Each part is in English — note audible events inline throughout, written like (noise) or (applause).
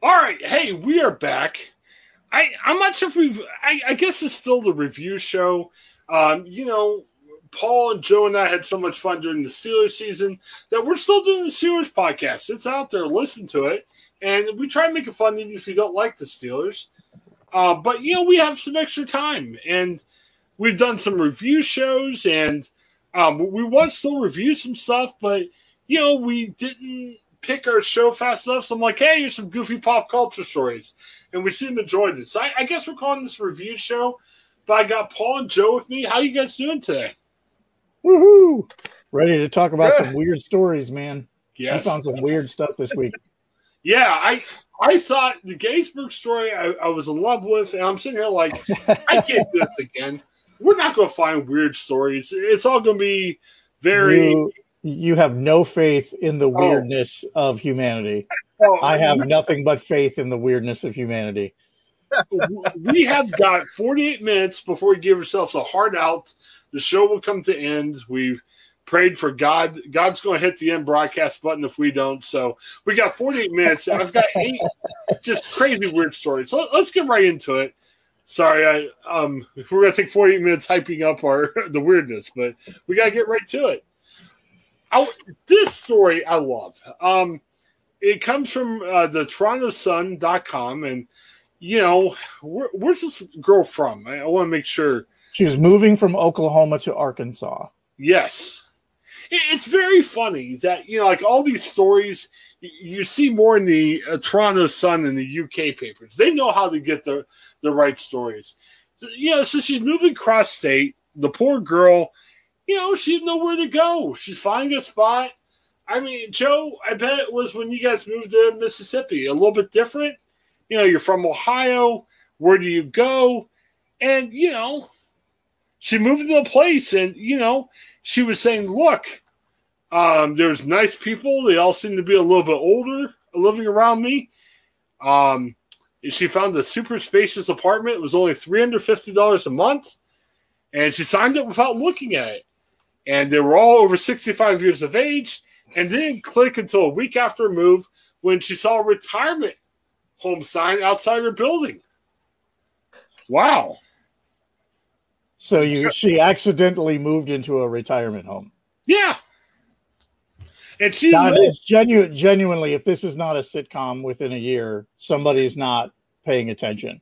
All right, hey, we are back. I I'm not sure if we've. I, I guess it's still the review show. Um, you know, Paul and Joe and I had so much fun during the Steelers season that we're still doing the Steelers podcast. It's out there. Listen to it, and we try to make it fun even if you don't like the Steelers. Uh, but you know, we have some extra time, and we've done some review shows, and um, we want to still review some stuff, but you know, we didn't pick our show fast enough. So I'm like, hey, here's some goofy pop culture stories. And we seem to enjoy this. So I, I, guess we're calling this review show. But I got Paul and Joe with me. How you guys doing today? Woohoo! Ready to talk about some weird stories, man. Yes. I found some weird stuff this week. Yeah, I I thought the Gettysburg story I, I was in love with, and I'm sitting here like, I can't do this again. We're not going to find weird stories. It's all going to be very. You, you have no faith in the oh. weirdness oh. of humanity. Oh, I have nothing but faith in the weirdness of humanity. (laughs) we have got 48 minutes before we give ourselves a hard out. The show will come to end. We've prayed for God. God's going to hit the end broadcast button if we don't. So we got 48 minutes. I've got eight (laughs) just crazy weird stories. So let's get right into it. Sorry, I um we're gonna take 48 minutes hyping up our (laughs) the weirdness, but we gotta get right to it. I, this story I love. Um, it comes from uh, the TorontoSun.com, and you know, where, where's this girl from? I, I want to make sure. she's moving from Oklahoma to Arkansas. Yes, it, it's very funny that you know, like all these stories, you see more in the uh, Toronto Sun and the UK papers. They know how to get the the right stories. You know, so she's moving cross state. The poor girl you know, she didn't know where to go. She's finding a spot. I mean, Joe, I bet it was when you guys moved to Mississippi, a little bit different. You know, you're from Ohio. Where do you go? And, you know, she moved to a place and, you know, she was saying, look, um, there's nice people. They all seem to be a little bit older living around me. Um, she found a super spacious apartment. It was only $350 a month. And she signed up without looking at it and they were all over 65 years of age and didn't click until a week after move when she saw a retirement home sign outside her building. Wow. So you she accidentally moved into a retirement home. Yeah. And she now, it's genuine genuinely if this is not a sitcom within a year, somebody's not paying attention.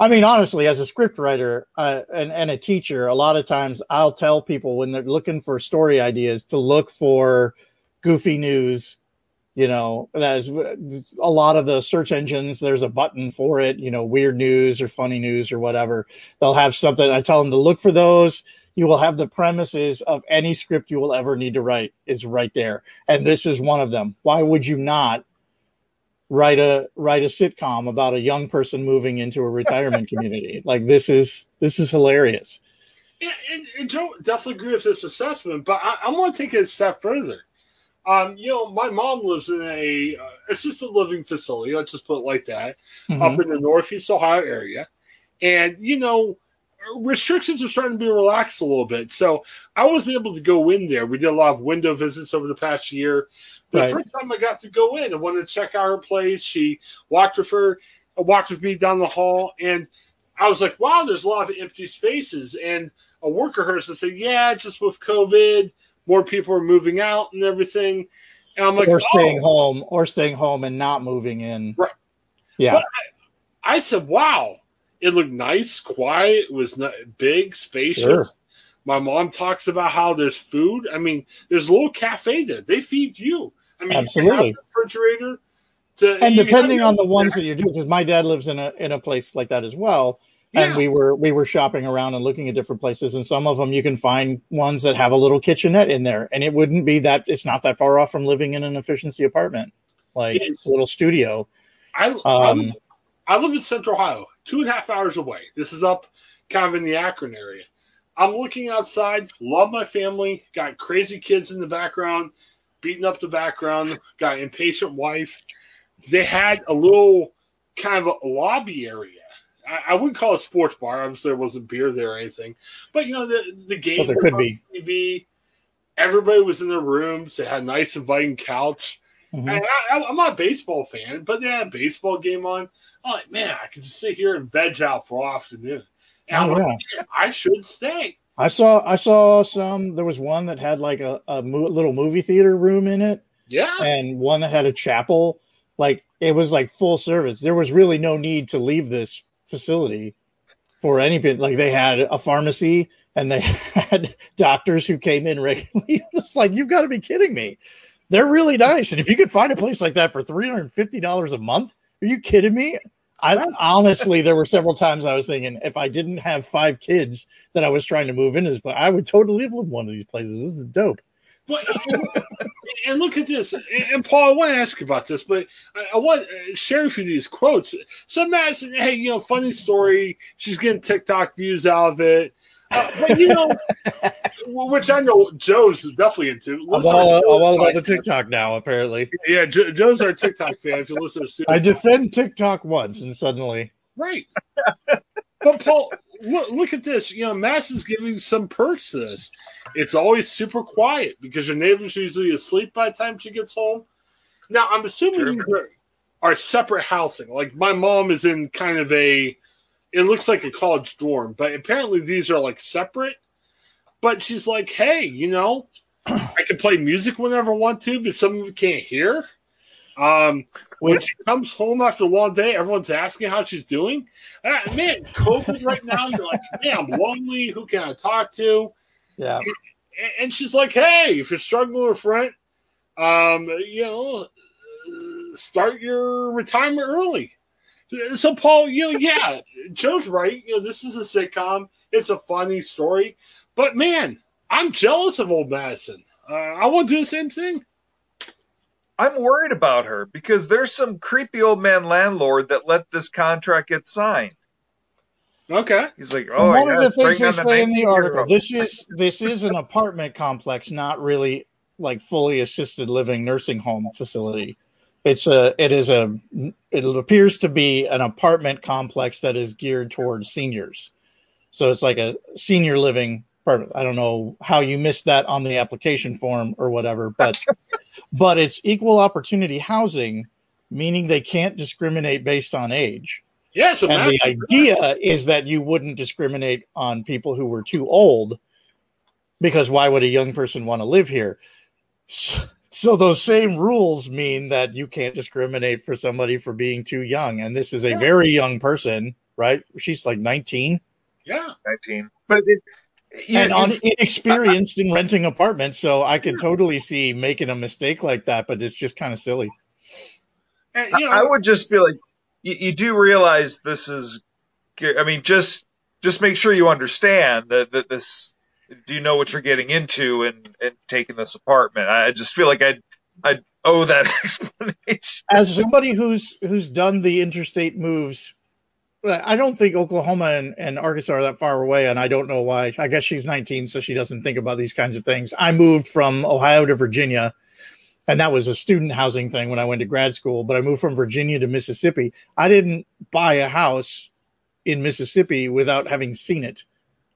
I mean, honestly, as a scriptwriter uh, and, and a teacher, a lot of times I'll tell people when they're looking for story ideas to look for goofy news. You know, there's a lot of the search engines. There's a button for it. You know, weird news or funny news or whatever. They'll have something. I tell them to look for those. You will have the premises of any script you will ever need to write is right there, and this is one of them. Why would you not write a write a sitcom about a young person moving into a retirement community. (laughs) Like this is this is hilarious. Yeah, and, and Joe definitely agree with this assessment, but I, I want to take it a step further. Um, you know, my mom lives in a uh, assisted living facility. Let's just put it like that, mm-hmm. up in the Northeast Ohio area, and you know, restrictions are starting to be relaxed a little bit. So I was able to go in there. We did a lot of window visits over the past year. The right. first time I got to go in, I wanted to check out her place. She walked with her, walked with me down the hall, and I was like, "Wow, there's a lot of empty spaces." And a worker heard us said, "Yeah, just with COVID, more people are moving out and everything." And I'm like, "Or staying oh. home, or staying home and not moving in." Right. Yeah. I, I said, "Wow." It looked nice, quiet. It was not big, spacious. Sure. My mom talks about how there's food. I mean, there's a little cafe there. They feed you. I mean, absolutely. refrigerator. To, and depending on the ones that you do, because my dad lives in a in a place like that as well and we were we were shopping around and looking at different places and some of them you can find ones that have a little kitchenette in there and it wouldn't be that it's not that far off from living in an efficiency apartment like it's, a little studio I, um, I, I live in central ohio two and a half hours away this is up kind of in the akron area i'm looking outside love my family got crazy kids in the background beating up the background got impatient wife they had a little kind of a lobby area I, I wouldn't call it a sports bar. Obviously, there wasn't beer there or anything. But you know, the the game well, there could be TV. Everybody was in their rooms. They had a nice inviting couch. Mm-hmm. And I, am not a baseball fan, but they had a baseball game on. I'm like, man, I could just sit here and veg out for all afternoon. And oh, like, yeah. I should stay. I saw I saw some. There was one that had like a, a mo- little movie theater room in it. Yeah, and one that had a chapel. Like it was like full service. There was really no need to leave this facility for any bit. Like they had a pharmacy and they (laughs) had doctors who came in regularly. (laughs) it's like you've got to be kidding me. They're really nice, and if you could find a place like that for three hundred and fifty dollars a month, are you kidding me? I honestly, there were several times I was thinking if I didn't have five kids that I was trying to move into this, but I would totally live in one of these places. This is dope. But and look at this, and Paul, I want to ask you about this, but I, want to share with you these quotes. Some Matt said, "Hey, you know, funny story. She's getting TikTok views out of it." Uh, but you know, (laughs) which I know Joe's is definitely into. I'm all, I'm all about the TikTok now, apparently. Yeah, Joe's our TikTok fan. If you listen to, I defend TikTok once, and suddenly, right. But Paul, look, look at this. You know, Mass is giving some perks to this. It's always super quiet because your neighbor's usually asleep by the time she gets home. Now, I'm assuming these are, are separate housing. Like my mom is in kind of a, it looks like a college dorm, but apparently these are like separate. But she's like, hey, you know, I can play music whenever I want to, but some of you can't hear. Um, when she comes home after a long day, everyone's asking how she's doing. Uh, man, COVID right now, you're like, man, I'm lonely. Who can I talk to? Yeah. And, and she's like, hey, if you're struggling with rent, um, you know, start your retirement early. So, Paul, you know, yeah, Joe's right. You know, this is a sitcom. It's a funny story, but man, I'm jealous of old Madison. Uh, I want to do the same thing. I'm worried about her because there's some creepy old man landlord that let this contract get signed. Okay. He's like, oh, one of the things they say in the article. This is this is an apartment complex, not really like fully assisted living nursing home facility. It's a it is a it appears to be an apartment complex that is geared towards seniors. So it's like a senior living Perfect. I don't know how you missed that on the application form or whatever, but (laughs) but it's equal opportunity housing, meaning they can't discriminate based on age. Yes, and the idea is that you wouldn't discriminate on people who were too old, because why would a young person want to live here? So, so those same rules mean that you can't discriminate for somebody for being too young, and this is a very young person, right? She's like nineteen. Yeah, nineteen. But it, and on inexperienced in renting apartments, so I could totally see making a mistake like that, but it's just kind of silly. And, you know, I would just be like, you, you, do realize this is, I mean, just just make sure you understand that, that this. Do you know what you're getting into and and taking this apartment? I just feel like I I owe that (laughs) explanation. As somebody who's who's done the interstate moves I don't think Oklahoma and, and, Arkansas are that far away, and I don't know why. I guess she's 19, so she doesn't think about these kinds of things. I moved from Ohio to Virginia, and that was a student housing thing when I went to grad school. But I moved from Virginia to Mississippi. I didn't buy a house in Mississippi without having seen it.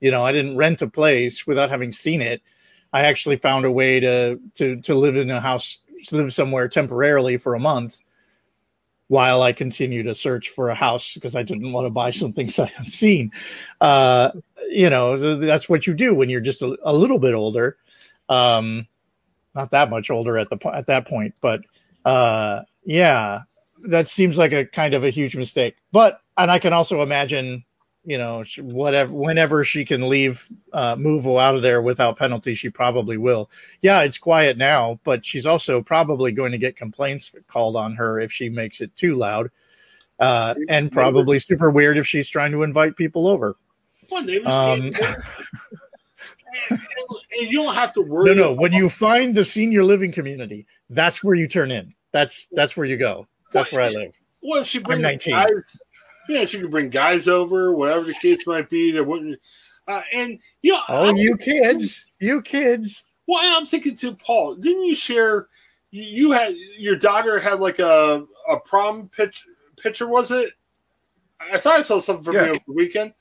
You know, I didn't rent a place without having seen it. I actually found a way to to to live in a house, to live somewhere temporarily for a month while I continue to search for a house because I didn't want to buy something (laughs) sight unseen. Uh, you know, that's what you do when you're just a, a little bit older. Um, not that much older at the at that point, but uh, yeah, that seems like a kind of a huge mistake. But and I can also imagine you know, whatever, whenever she can leave, uh, move out of there without penalty, she probably will. Yeah, it's quiet now, but she's also probably going to get complaints called on her if she makes it too loud, uh, and probably super weird if she's trying to invite people over. Well, um, and, (laughs) you don't have to worry. No, no. When you find the senior living community, that's where you turn in. That's that's where you go. That's where I live. Well, she brings guys, yeah, she could bring guys over, whatever the case might be. That wouldn't, uh, and you know, oh, you kids, you kids. Well, I'm thinking to Paul. Didn't you share? You, you had your daughter had like a a prom pitch, picture, was it? I thought I saw something from yeah. you over the weekend.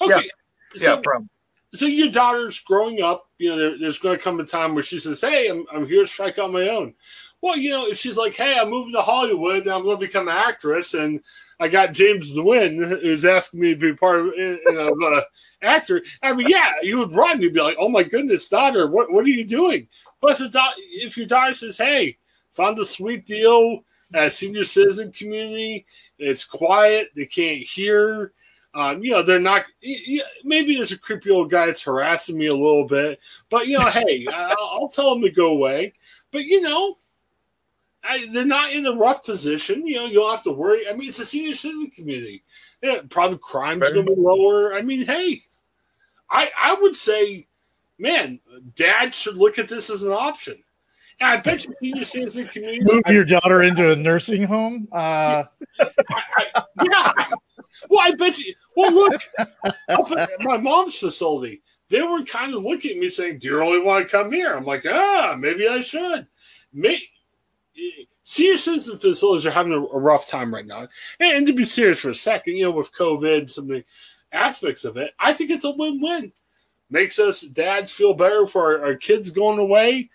Okay. Yeah, so, yeah prom so your daughter's growing up. You know, there, there's going to come a time where she says, "Hey, I'm I'm here to strike on my own." Well, you know, if she's like, "Hey, I'm moving to Hollywood and I'm going to become an actress," and I got James Nguyen who's asking me to be part of you know, uh, actor. I mean, yeah, you would run. You'd be like, "Oh my goodness, daughter, what what are you doing?" But if, if your daughter says, "Hey, found a sweet deal at senior citizen community," it's quiet, they can't hear um, you know, they're not. Maybe there's a creepy old guy that's harassing me a little bit, but you know, hey, (laughs) I'll, I'll, tell him to go away. But you know, I, they're not in a rough position. You know, you don't have to worry. I mean, it's a senior citizen community. Yeah, probably crime's going to be lower. I mean, hey, I I would say, man, dad should look at this as an option. And I bet you senior citizen community move your daughter into a nursing home. Uh... (laughs) I, I, yeah. Well, I bet you. Well, look, my mom's facility. They were kind of looking at me saying, "Do you really want to come here?" I'm like, "Ah, maybe I should." May, senior citizen facilities are having a, a, rough time right now. And, and, to be serious for a second, you know, with COVID, some of the aspects of it, I think it's a win-win. Makes us dads feel better for our, our kids going away,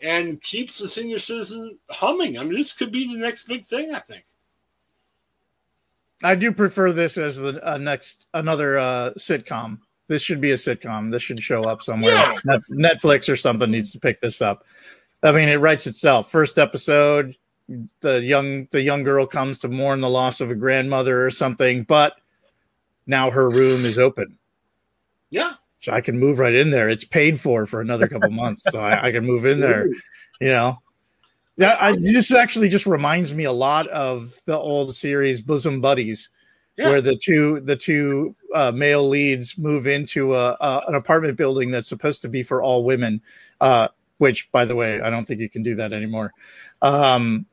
and keeps the senior citizen humming. I mean, this could be the next big thing. I think. I do prefer this as the uh, next another uh, sitcom. This should be a sitcom. This should show up somewhere. Yeah. Netflix or something needs to pick this up. I mean, it writes itself. First episode, the young the young girl comes to mourn the loss of a grandmother or something, but now her room is open. Yeah, so I can move right in there. It's paid for for another couple (laughs) months, so I, I, can move in there. You know, yeah, I, this actually just reminds me a lot of the old series Bosom Buddies, yeah. where the two the two uh, male leads move into a, a, an apartment building that's supposed to be for all women. Uh, which, by the way, I don't think you can do that anymore. Um,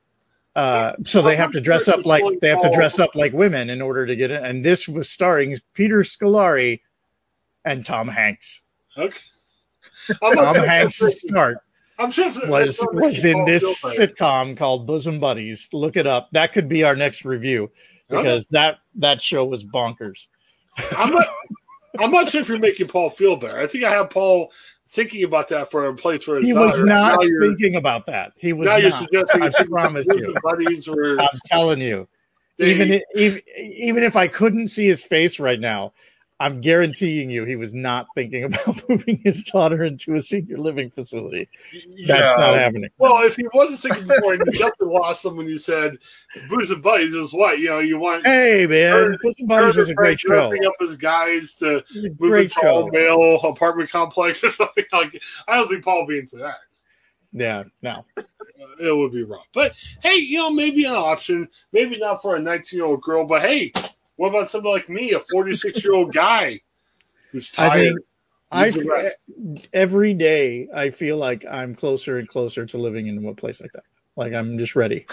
uh, so they have to dress up like they have to dress up like women in order to get in. And this was starring Peter Scolari and Tom Hanks. Okay. (laughs) Tom Hanks' start I'm sure was was in this sitcom called Bosom Buddies. Look it up. That could be our next review because okay. that that show was bonkers. I'm not. I'm not sure if you're making Paul feel better. I think I have Paul thinking about that for a place for his he was not thinking about that. He was. Now not. you're suggesting. I promise you. Buddies were. I'm telling you. They, even, even even if I couldn't see his face right now, I'm guaranteeing you he was not thinking about (laughs) moving his daughter into a senior living facility. That's yeah. not happening. Well, if he wasn't thinking before, he definitely lost them when you said Bosom Buddies is what? You know, you want. Hey, man. Bosom Buddies was a great show. Dressing up as guys to move into all male apartment complex or (laughs) something like I don't think Paul be into that. Yeah, no. Uh, it would be wrong. But hey, you know, maybe an option. Maybe not for a 19 year old girl, but hey, what about somebody like me, a 46 year old guy who's tired? I, think I every day I feel like I'm closer and closer to living in a place like that. Like I'm just ready.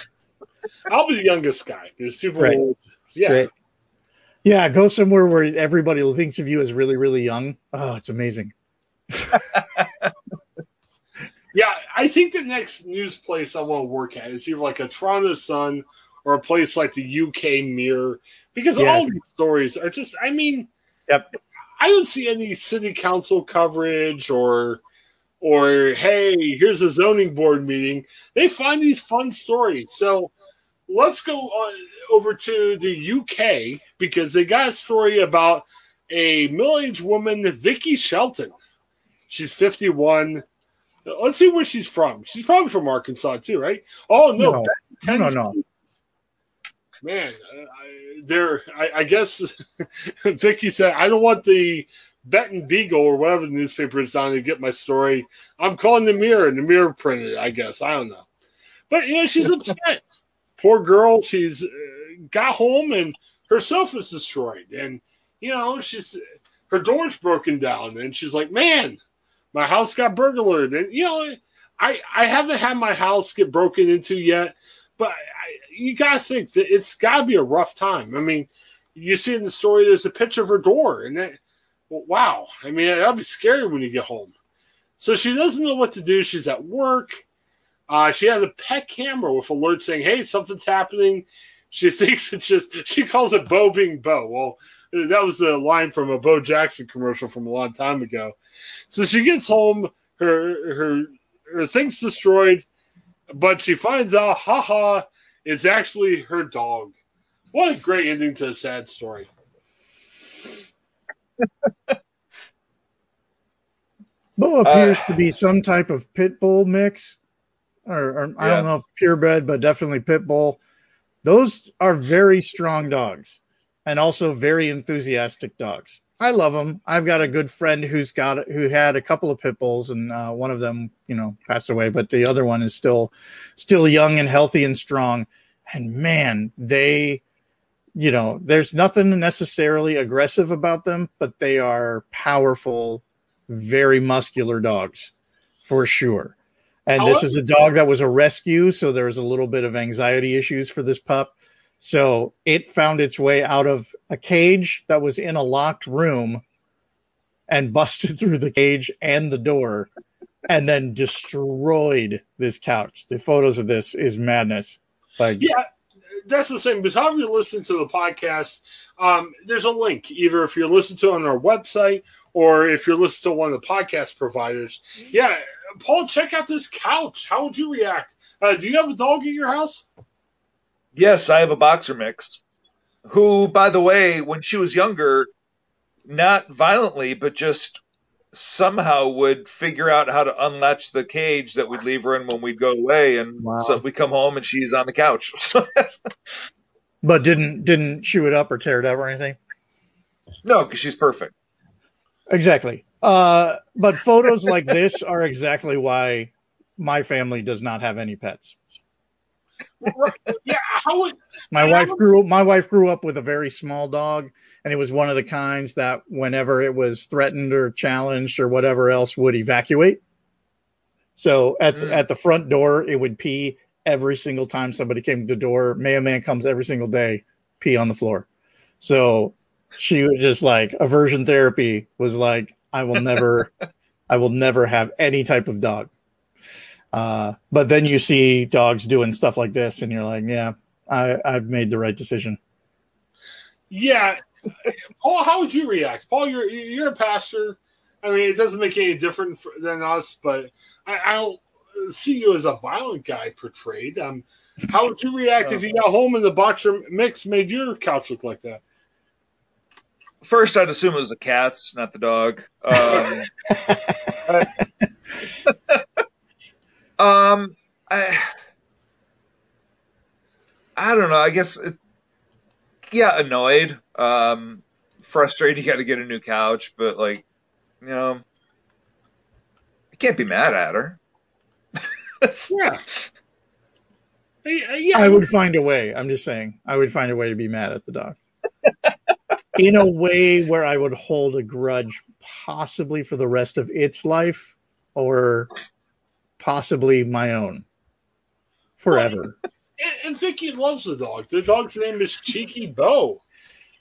I'll be the youngest guy. There's super right. old. Yeah. Great. Yeah, go somewhere where everybody thinks of you as really, really young. Oh, it's amazing. (laughs) yeah, I think the next news place I want to work at is either like a Toronto Sun or a place like the UK Mirror because yeah. all these stories are just. I mean, yep. I don't see any city council coverage or or hey, here's a zoning board meeting. They find these fun stories. So let's go on over to the UK because they got a story about a middle-aged woman, Vicky Shelton. She's 51. Let's see where she's from. She's probably from Arkansas too, right? Oh no, no, no, no. Man, I, there. I, I guess (laughs) Vicky said I don't want the Benton Beagle or whatever the newspaper is down to get my story. I'm calling the Mirror, and the Mirror printed. I guess I don't know, but you know she's (laughs) upset. Poor girl. She's uh, got home and her sofa's destroyed, and you know she's her door's broken down, and she's like, man, my house got burglared, and you know. I, I haven't had my house get broken into yet, but you got to think that it's got to be a rough time. I mean, you see in the story, there's a picture of her door, and that, well, wow. I mean, that'll be scary when you get home. So she doesn't know what to do. She's at work. Uh, she has a pet camera with alerts saying, "Hey, something's happening." She (laughs) thinks it's just. She calls it Bo being Bo. Well, that was a line from a Bo Jackson commercial from a long time ago. So she gets home. Her her her thing's destroyed but she finds out, haha, it's actually her dog. What a great ending to a sad story. Bo appears uh, to be some type of pit bull mix, or, or yeah. I don't know if purebred, but definitely pit bull. Those are very strong dogs and also very enthusiastic dogs. I love them. I've got a good friend who's got who had a couple of pit bulls, and uh, one of them, you know, passed away, but the other one is still still young and healthy and strong. And man, they, you know, there's nothing necessarily aggressive about them, but they are powerful, very muscular dogs, for sure. And this is a dog that was a rescue, so there's a little bit of anxiety issues for this pup so it found its way out of a cage that was in a locked room and (laughs) busted through the cage and the door and then destroyed this couch. The photos of this is madness. Like Yeah, that's the same. Because however you listen to the podcast, um, there's a link. Either if you're listening to it on our website or if you're listening to one of the podcast providers. Yeah, Paul, check out this couch. How would you react? Uh, do you have a dog in your house? Yes, I have a boxer mix. Who, by the way, when she was younger, not violently, but just somehow would figure out how to unlatch the cage that we'd leave her in when we'd go away, and wow. so we come home and she's on the couch. (laughs) but didn't didn't chew it up or tear it up or anything. No, because she's perfect. Exactly. Uh, but photos like this (laughs) are exactly why my family does not have any pets yeah, (laughs) my wife grew my wife grew up with a very small dog, and it was one of the kinds that whenever it was threatened or challenged or whatever else would evacuate. So at mm. at the front door, it would pee every single time somebody came to the door. Maya Man comes every single day, pee on the floor. So she was just like aversion therapy was like, I will never, (laughs) I will never have any type of dog. Uh, but then you see dogs doing stuff like this, and you're like, yeah, I, I've made the right decision. Yeah, Paul, how would you react? Paul, you're you're a pastor. I mean, it doesn't make any different than us, but I, I don't see you as a violent guy portrayed. Um, how would you react if you got home and the boxer mix made your couch look like that? First, I'd assume it was the cats, not the dog. Um, (laughs) Um, I, I don't know. I guess, it, yeah, annoyed, um, frustrated. You got to get a new couch, but like, you know, I can't be mad at her. (laughs) yeah. yeah. I would find a way. I'm just saying, I would find a way to be mad at the dog. (laughs) In a way where I would hold a grudge, possibly for the rest of its life, or possibly my own forever. (laughs) Well, and, and Vicky loves the dog. The dog's name is Cheeky Bo.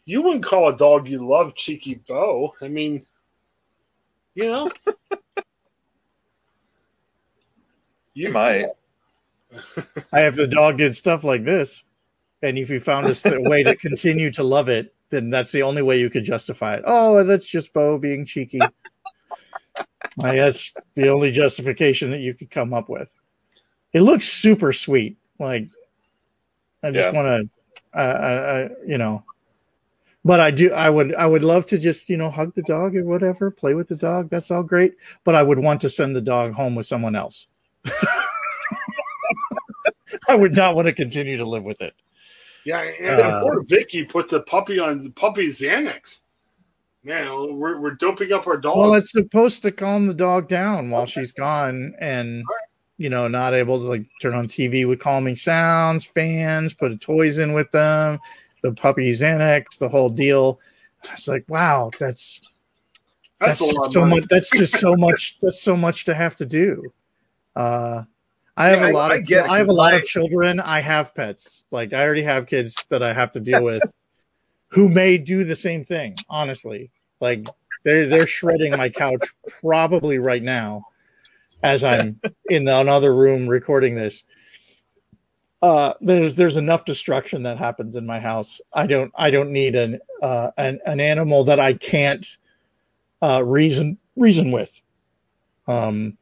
You wouldn't call a dog you love Cheeky Bo. I mean, you know. you might. (laughs) I have the dog did stuff like this, and if you found a way to continue to love it, then that's the only way you could justify it. Oh, that's just Bo being cheeky. I guess the only justification that you could come up with. It looks super sweet. Like I just yeah. want to, uh, uh, you know. But I do. I would. I would love to just you know hug the dog or whatever, play with the dog. That's all great. But I would want to send the dog home with someone else. (laughs) I would not want to continue to live with it. Yeah, and uh, poor Vicky put the puppy on the puppy Xanax. Man, we're, we're doping up our dog. Well, it's supposed to calm the dog down while she's gone, and you know, not able to like turn on TV with calming sounds, fans, put toys in with them, the puppy Xanax, the whole deal. It's like, wow, that's that's, that's so much. That's just so (laughs) much. That's so much to have to do. Uh, I have yeah, a lot I, of I, I have a lot of children. I have pets. Like I already have kids that I have to deal with, (laughs) who may do the same thing. Honestly, like they're they're shredding my couch probably right now, as I'm (laughs) in another room recording this. Uh, there's there's enough destruction that happens in my house. I don't I don't need an uh, an an animal that I can't uh, reason reason with. Um,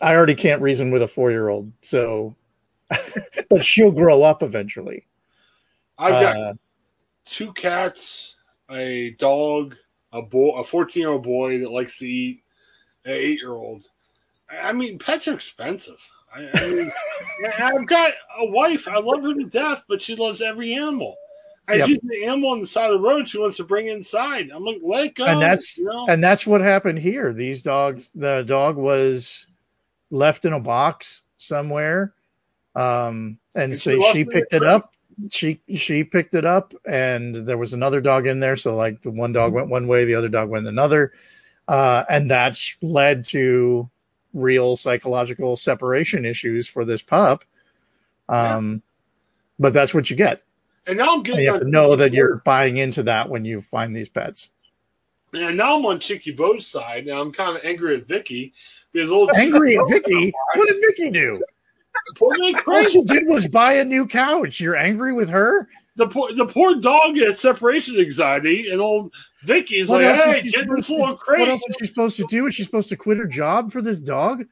I already can't reason with a four year old, so (laughs) but she'll grow up eventually. I've got uh, two cats, a dog, a boy, a fourteen year old boy that likes to eat, an eight year old. I mean, pets are expensive. I, I mean, (laughs) I've got a wife. I love her to death, but she loves every animal. I yep. see the animal on the side of the road. She wants to bring inside. I'm like, let go. And that's you know? and that's what happened here. These dogs. The dog was left in a box somewhere, um, and, and so she, she picked it up. She she picked it up, and there was another dog in there. So like the one dog went one way, the other dog went another, uh, and that's led to real psychological separation issues for this pup. Um, yeah. but that's what you get. And now I'm getting. you have to know that you're buying into that when you find these pets. And now I'm on Cheeky Bo's side. Now I'm kind of angry at Vicky because old (laughs) angry at Vicky. What did Vicky do? All she did was buy a new couch. You're angry with her? The poor, the poor dog has separation anxiety, and old Vicky's what like, "Hey, get this little crate." What else is she supposed to do? Is she supposed to quit her job for this dog?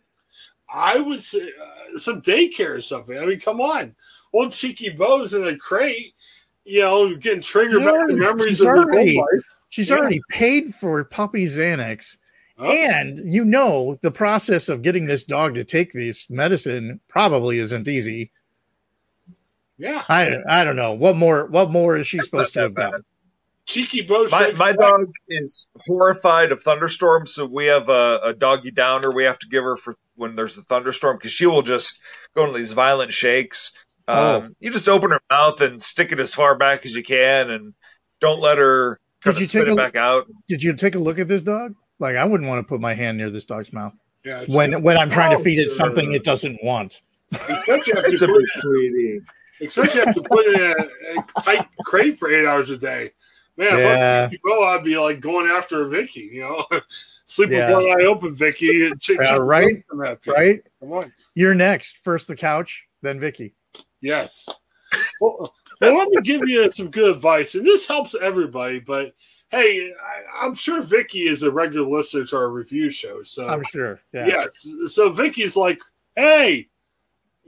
I would say uh, some daycare or something. I mean, come on, old Cheeky Bo's in a crate you know, getting triggered back the memories of already, life. She's yeah. already paid for puppy Xanax. And you know the process of getting this dog to take this medicine probably isn't easy. Yeah. I I don't know. What more what more is she That's supposed to have done? Cheeky Bo. My, my dog is horrified of thunderstorms, so we have a, a, doggy downer we have to give her for when there's a thunderstorm because she will just go into these violent shakes. Oh. Um, you just open her mouth and stick it as far back as you can, and don't let her kind did you spit it back out. Did you take a look at this dog? Like, I wouldn't want to put my hand near this dog's mouth. Yeah, when when I'm trying oh, to feed it something it doesn't want. Especially (laughs) after it's a big sweetie. Especially after putting in a, a, tight crate for eight hours a day. Man, yeah. if I go, I'd be like going after Vicky. You know, (laughs) sleep yeah. with one eye open, Vicky. (laughs) And chick, yeah, right, (laughs) right. Come on. You're next. First the couch, then Vicky. Yes. Well, well, let me give you some good advice, and this helps everybody. But hey, I, am sure Vicky is a regular listener to our review show, so I'm sure. Yeah. Yes. So Vicky's like, "Hey,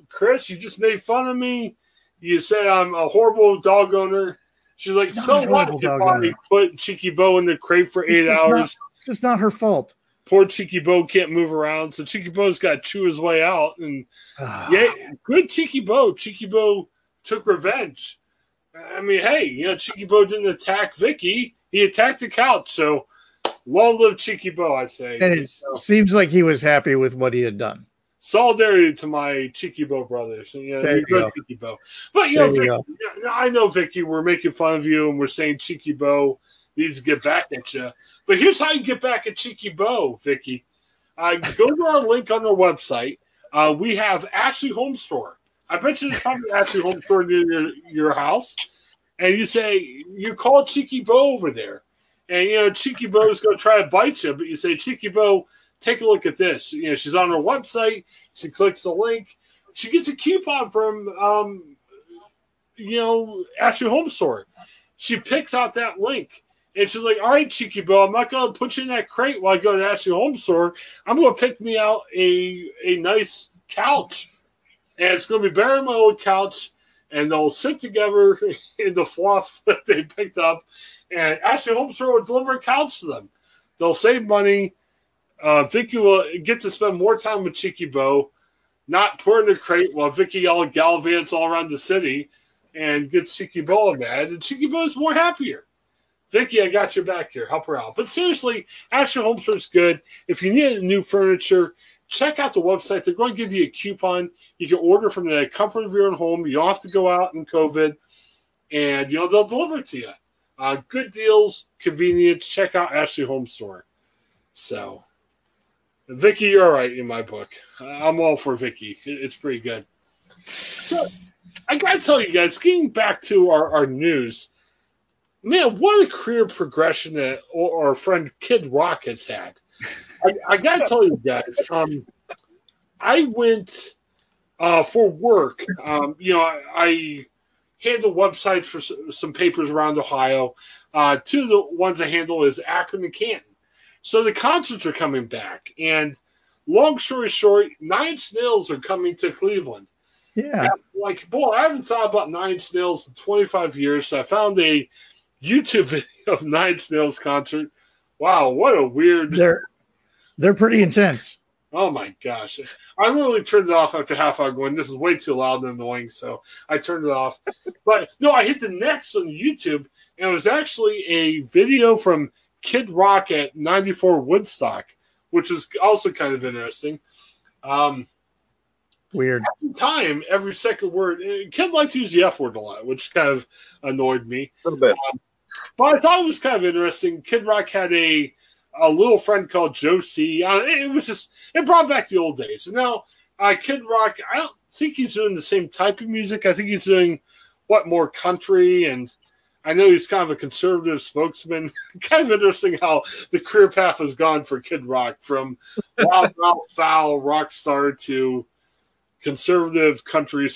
Chris, you just made fun of me. You said I'm a horrible dog owner." She's like, "So what if I put Cheeky Bo in the crate for eight it's hours?" Not, it's just not her fault poor Cheeky Bo can't move around, so Cheeky Bo's got to chew his way out. And ah. yeah, good Cheeky Bo. Cheeky Bo took revenge. I mean, hey, you know, Cheeky Bo didn't attack Vicky; he attacked the couch. So, long live Cheeky Bo, I say. And it so, seems like he was happy with what he had done. Solidarity to my Cheeky Bo brothers. You know, there you go. Cheeky Bo. But you know, Vicky, you I know Vicky, we're making fun of you, and we're saying Cheeky Bo needs to get back at you. But here's how you get back at Cheeky Bo, Vicky. Uh, go to our link on our website. Uh, we have Ashley Home Store. I bet you there's probably Ashley Home Store near your, your house. And you say, you call Cheeky Bo over there. And, you know, Cheeky Bo's going to try to bite you, but you say, Cheeky Bo, take a look at this. You know, she's on her website. She clicks the link. She gets a coupon from, um, you know, Ashley Home Store. She picks out that link and she's like, all right, Cheeky Bo, I'm not going to put you in that crate while I go to Ashley Home Store. I'm going to pick me out a, a nice couch. And it's going to be better than my old couch. And they'll sit together (laughs) in the fluff (laughs) that they picked up. And Ashley Home Store will deliver a couch to them. They'll save money. Uh, Vicky will get to spend more time with Cheeky Bo, not put in a crate while Vicky all gallivants all around the city. and gets Cheeky Bo mad, and Cheeky Bo's more happier. Vicky, I got your back here. Help her out. But seriously, Ashley Home Store is good. If you need new furniture, check out the website. They're going to give you a coupon. You can order from the comfort of your own home. You don't have to go out in COVID, and you know they'll deliver it to you. Uh, good deals, convenience. Check out Ashley Home Store. So, Vicky, you're all right in my book. I'm all for Vicky. It's pretty good. So, I got to tell you guys, getting back to our, our news, man, what a career progression that our friend Kid Rock has had. I, I got to tell you guys, um, I went uh, for work. Um, you know, I, I handle websites for some papers around Ohio. Uh, two of the ones I handle is Akron and Canton. So the concerts are coming back, and long story short, Nine Inch Nails are coming to Cleveland. Yeah, like boy, I haven't thought about Nine Inch Nails in 25 years. So I found a YouTube (laughs) video of Nine Inch Nails concert. Wow, what a weird. They're they're pretty intense. Oh my gosh. I literally turned it off after half hour going, this is way too loud and annoying. So I turned it off. (laughs) but no, I hit the next on YouTube and it was actually a video from Kid Rock at 94 Woodstock, which is also kind of interesting. Um, Weird. At time, every second word, eh, Kid liked to use the F word a lot, which kind of annoyed me. A little bit. Um, but I thought it was kind of interesting. Kid Rock had a a little friend called Josie. Uh, it was just it brought back the old days. And now uh, Kid Rock, I don't think he's doing the same type of music. I think he's doing what more country and I know he's kind of a conservative spokesman. (laughs) kind of interesting how the career path has gone for Kid Rock from wild, (laughs) wild, foul rock star to conservative country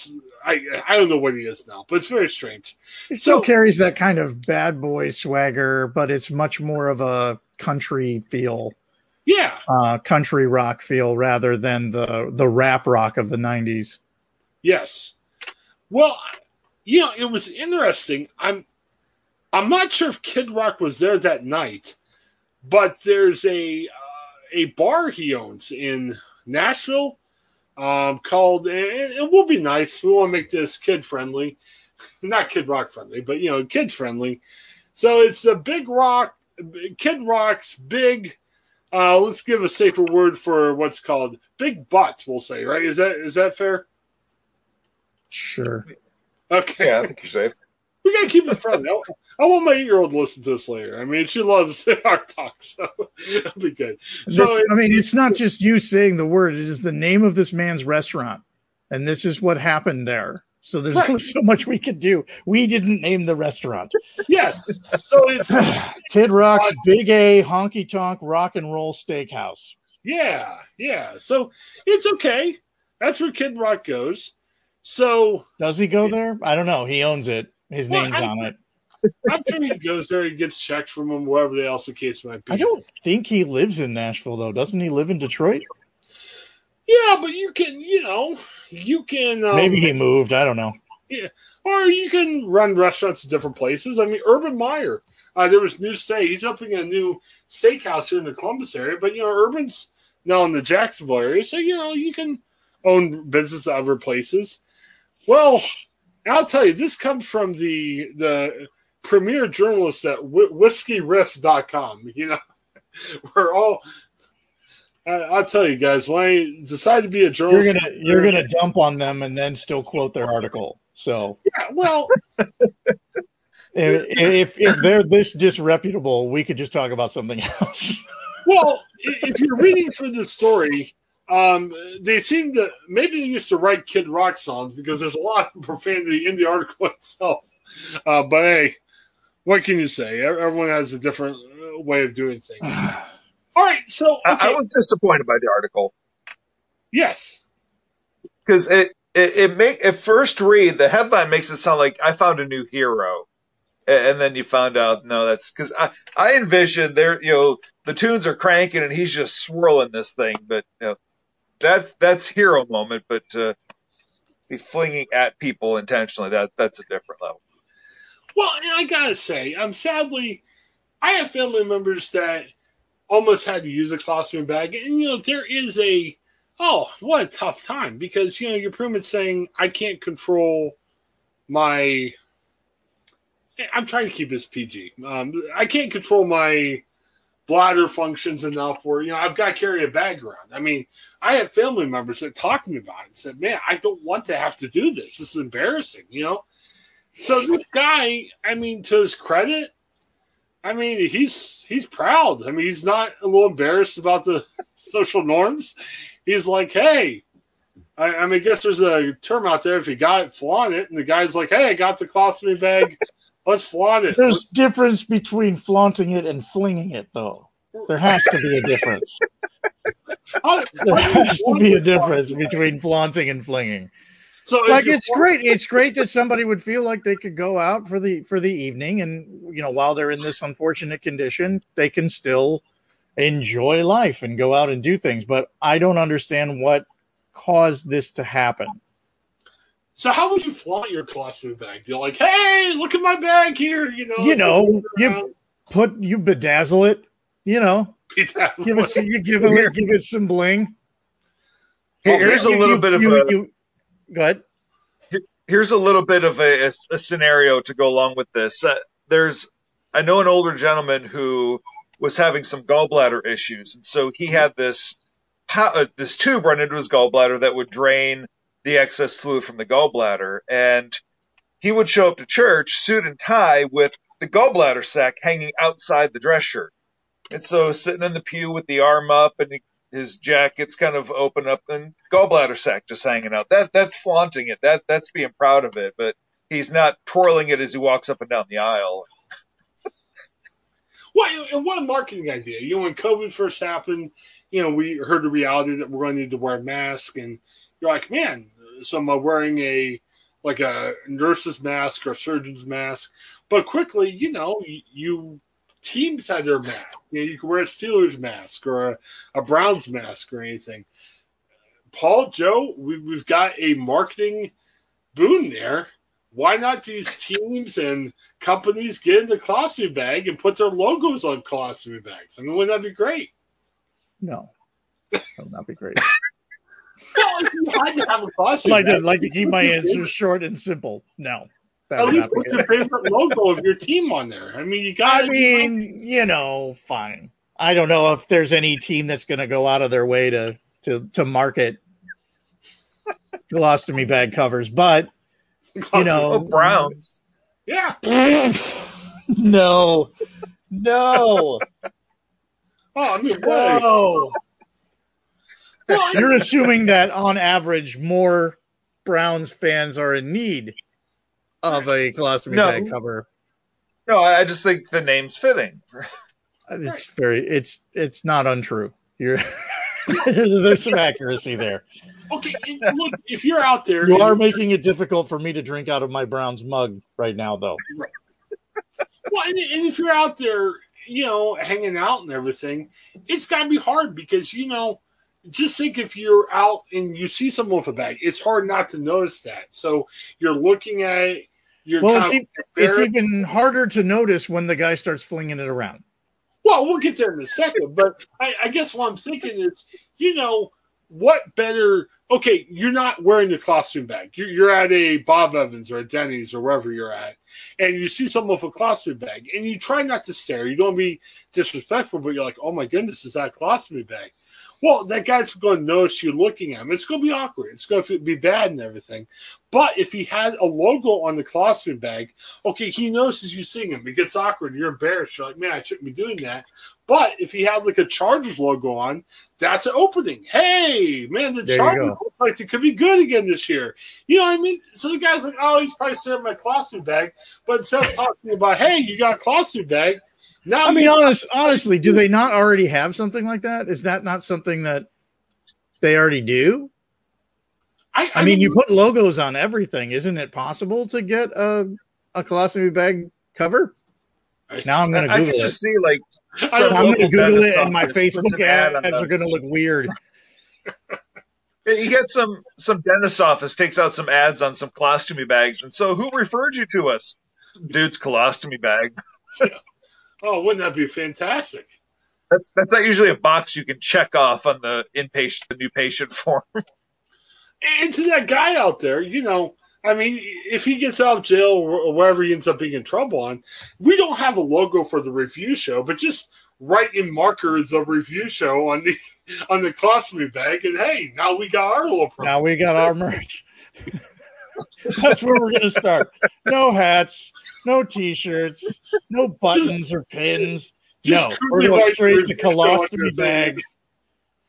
I I don't know what he is now, but it's very strange. It still so, carries that kind of bad boy swagger, but it's much more of a country feel. Yeah, uh, country rock feel rather than the the rap rock of the '90s. Yes. Well, you know, it was interesting. I'm I'm not sure if Kid Rock was there that night, but there's a uh, a bar he owns in Nashville um, called, and it will be nice. We want to make this kid friendly, (laughs) not Kid Rock friendly, but you know, kids friendly. So it's a Big Rock, Kid Rock's big. Uh, let's give a safer word for what's called big butt. We'll say, right? Is that is that fair? Sure. Okay. Yeah, I think you're safe. We gotta keep it friendly. I want my eight year old to listen to this later. I mean, she loves (laughs) our talk, so it'll be good. So, this, I mean, it's not just you saying the word; it is the name of this man's restaurant, and this is what happened there. So there's right. only (laughs) so much we could do. We didn't name the restaurant. Yes. So it's (sighs) Kid Rock's Big A Honky Tonk Rock and Roll Steakhouse. Yeah, yeah. So it's okay. That's where Kid Rock goes. So does he go there? I don't know. He owns it. His well, name's I, on it. (laughs) I'm sure he goes there. He gets checks from him, wherever the else the case might be. I don't think he lives in Nashville though. Doesn't he live in Detroit? Yeah, but you can, you know, you can. Um, Maybe he moved. I don't know. Yeah, or you can run restaurants in different places. I mean, Urban Meyer. Uh, there was new steak. He's opening a new steakhouse here in the Columbus area, but you know, Urban's now in the Jacksonville area, so you know you can own business other places. Well, I'll tell you, this comes from the the premier journalist at wh- whiskeyriff.com. (laughs) You know, we're all. I'll tell you guys, when I decided to be a journalist, you're gonna you're gonna dump on them and then still quote their article. So yeah, well, (laughs) if if they're this disreputable, we could just talk about something else. (laughs) well, if you're reading through the story, um, they seem to maybe they used to write Kid Rock songs because there's a lot of (laughs) profanity in the article (laughs) itself. Uh, but hey, what can you say? Everyone has a different uh, way of doing things. (sighs) All right, so okay. I, I, was disappointed by the article. Yes, because it, it it make at first read the headline makes it sound like I found a new hero, and then you found out no, that's because I I envisioned there you know the tunes are cranking and he's just swirling this thing, but you know, that's that's hero moment, but uh, be flinging at people intentionally that that's a different level. Well, I gotta say, I'm sadly, I have family members that almost had to use a colostomy bag, and you know there is a oh what a tough time because you know you're pretty much saying I can't control my. I'm trying to keep this PG. Um, I can't control my bladder functions enough where you know I've got to carry a bag around. I mean, I have family members that talked to me about it and said, "Man, I don't want to have to do this. This is embarrassing," you know. So this guy, I mean, to his credit, I mean, he's he's proud. I mean, he's not a little embarrassed about the (laughs) social norms. He's like, "Hey, I, I mean, I guess there's a term out there. If you got it, flaunt it." And the guy's like, "Hey, I got the colostomy bag." Let's flaunt it. There's difference between flaunting it and flinging it, though. There has to be a difference. (laughs) there has to be a difference between flaunting and flinging. So like it's great. It's great that somebody would feel like they could go out for the for the evening and you know while they're in this unfortunate condition, they can still enjoy life and go out and do things. But I don't understand what caused this to happen. So how would you flaunt your colostomy bag? You're like, hey, look at my bag here. You know, you know, you put you bedazzle it. You know, bedazzle give it, you give it, give it some bling. Here's a little you, bit of you, a. You, go ahead. Here's a little bit of a, a, a scenario to go along with this. Uh, there's, I know an older gentleman who was having some gallbladder issues, and so he had this uh, this tube run into his gallbladder that would drain the excess fluid from the gallbladder. And he would show up to church, suit and tie, with the gallbladder sac hanging outside the dress shirt. And so sitting in the pew with the arm up and his jacket's kind of open up and gallbladder sac just hanging out. That that's flaunting it. That that's being proud of it. But he's not twirling it as he walks up and down the aisle. (laughs) What and what a marketing idea! You know, when COVID first happened, you know, we heard the reality that we're going to need to wear masks, and you're like, man, so am uh, wearing a like a nurse's mask or surgeon's mask? But quickly, you know, you, you teams had their mask. You, know, you could wear a Steelers mask or a, a Browns mask or anything. Paul, Joe, we, we've got a marketing boon there. Why not these teams and companies get in the colostomy bag and put their logos on colostomy bags? I mean, wouldn't that be great? No, (laughs) that would not be great. Well, you had to have a (laughs) colostomy like bag. To, like to keep my (laughs) answers short and simple. No. At least put your favorite logo of your team on there. I mean, you got. I mean, you know, fine. I don't know if there's any team that's going to go out of their way to to to market colostomy bag covers, but you know, oh, Browns. Yeah. (laughs) no. No. Oh, I mean, no. Well, You're assuming that on average, more Browns fans are in need of a colostomy no. bag cover. No, I just think the name's fitting. it's very it's it's not untrue. You're (laughs) there's some accuracy there. Okay, look, if you're out there, you are making it difficult for me to drink out of my Browns mug right now, though. Right. Well, and, and if you're out there, you know, hanging out and everything, it's got to be hard because you know just think if you're out and you see someone with a bag, it's hard not to notice that. So you're looking at it. You're well, it's, e- it's even harder to notice when the guy starts flinging it around. Well, we'll get there in a second, but I, I guess what I'm thinking is, you know, what better? Okay, you're not wearing the colostomy bag. You're, you're, at a Bob Evans or a Denny's or wherever you're at, and you see someone with a colostomy bag, and you try not to stare. You don't be disrespectful, but you're like, "Oh my goodness, is that a colostomy bag?" Well, that guy's going to notice you looking at him. It's going to be awkward. It's going to be bad and everything. But if he had a logo on the colostomy bag, okay, he notices you seeing him. It gets awkward. You're embarrassed. You're like, man, I shouldn't be doing that. But if he had like a Chargers logo on, that's an opening. Hey, man, the there Chargers look like they could be good again this year. You know what I mean? So the guy's like, oh, he's probably staring at my colostomy bag. But instead of talking about, hey, you got a colostomy bag, now, I mean, honest, honestly, do they not already have something like that? Is that not something that they already do? I, I, I mean, mean, you put logos on everything. Isn't it possible to get a a colostomy bag cover? Now I'm going to Google I can just see like I'm going to Google it, and my Facebook ads are going to look weird. (laughs) You get some some dentist office takes out some ads on some colostomy bags, and so who referred you to us? Dude's colostomy bag. (laughs) Oh, wouldn't that be fantastic? That's that's not usually a box you can check off on the inpatient, the new patient (laughs) form. and to that guy out there, you know, I mean, if he gets out of jail or wherever he ends up being in trouble on, we don't have a logo for the review show, but just write in marker the review show on the (laughs) on the colostomy bag, and hey, now we got our little. Now we got our merch. (laughs) That's where we're gonna start. No hats, no t-shirts, no buttons or pins. Just no, we're going straight to colostomy bags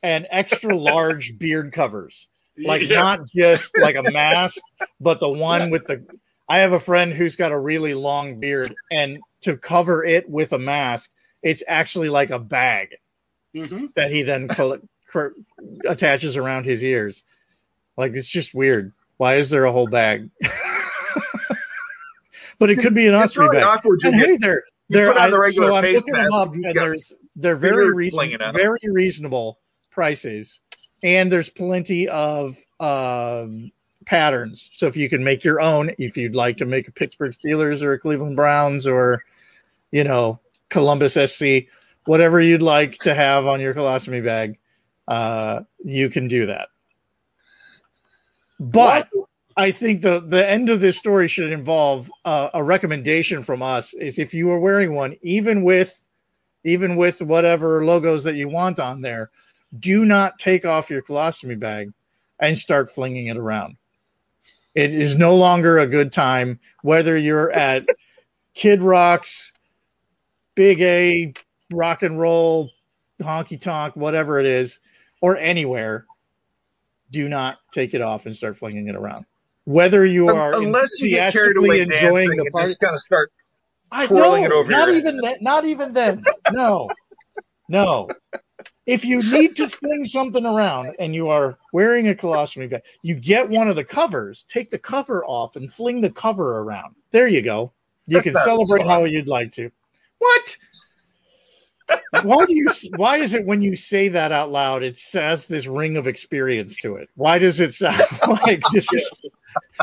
and extra large (laughs) beard covers. Like yeah. not just like a mask, but the one yeah. with the. I have a friend who's got a really long beard, and to cover it with a mask, it's actually like a bag mm-hmm. that he then attaches around his ears. Like it's just weird. Why is there a whole bag? (laughs) but it could be an ostomy really bag. And hey, they're they're I, the so I'm looking them up, and there's they're very reason, very reasonable prices, and there's plenty of um, patterns. So if you can make your own, if you'd like to make a Pittsburgh Steelers or a Cleveland Browns or you know Columbus SC, whatever you'd like to have on your colostomy bag, uh, you can do that. But? I think the the end of this story should involve uh, a recommendation from us is if you are wearing one, even with even with whatever logos that you want on there, do not take off your colostomy bag and start flinging it around. It is no longer a good time, whether you're at (laughs) Kid Rocks, Big A, rock and roll, honky tonk, whatever it is, or anywhere. Do not take it off and start flinging it around. Whether you are unless you get carried away dancing the and just kind of start twirling it over. Not even that. Not even then. No, no if you need to fling something around and you are wearing a colostomy bag, you get one of the covers, take the cover off and fling the cover around. There you go. You That's can celebrate smart. how you'd like to. What? why do you why is it when you say that out loud it says this ring of experience to it why does it sound (laughs) like this is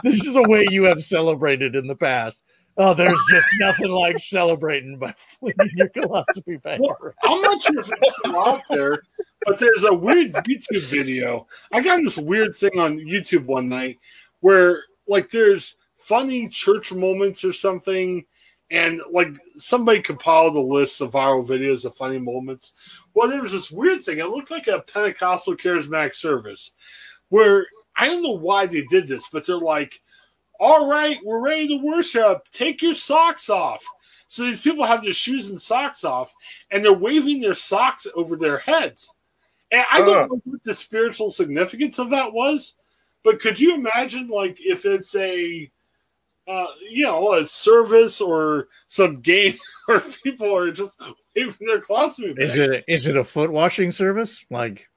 this is a way you have celebrated in the past Oh, there's just (laughs) nothing like celebrating by flinging your colostomy bag. Well, I'm not sure if it's still out there, but there's a weird YouTube video. I got this weird thing on YouTube one night where, like, there's funny church moments or something, and like somebody compiled a list of viral videos of funny moments. Well, there was this weird thing. It looked like a Pentecostal charismatic service where I don't know why they did this, but they're like all right, we're ready to worship. Take your socks off. So these people have their shoes and socks off, and they're waving their socks over their heads. And I don't uh. know what the spiritual significance of that was, but could you imagine, like, if it's a, uh, you know, a service or some game (laughs) where people are just waving their clothing? Is it is it a foot washing service? Like,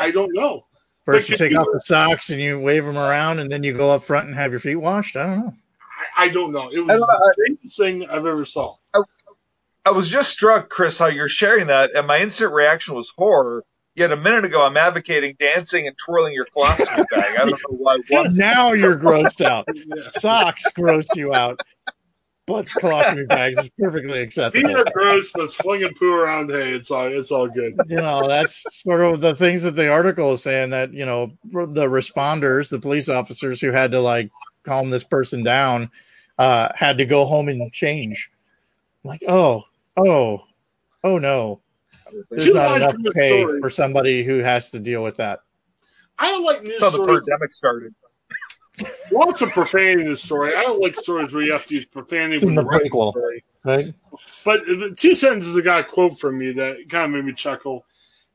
I, I don't know. First, you take off the socks and you wave them around, and then you go up front and have your feet washed. I don't know. I, I don't know. It was the strangest thing I've ever saw. I, I, was just struck, Chris, how you're sharing that, and my instant reaction was horror. Yet a minute ago, I'm advocating dancing and twirling your colostomy bag. I don't know why. (laughs) now you're (laughs) grossed out. (laughs) yeah. Socks grossed you out but colostomy bags is perfectly acceptable. Being gross, but flinging poo around, hey, it's all it's all good. You know, that's sort of the things that the article is saying that you know the responders, the police officers who had to like calm this person down, uh, had to go home and change. I'm like, oh, oh, oh no, there's Too not enough pay story. for somebody who has to deal with that. I don't like news. That's how the pandemic started. Lots of profanity in the story. I don't like stories where you have to use profanity it's in the prequel, story. right? But two sentences I got a quote from you that kind of made me chuckle.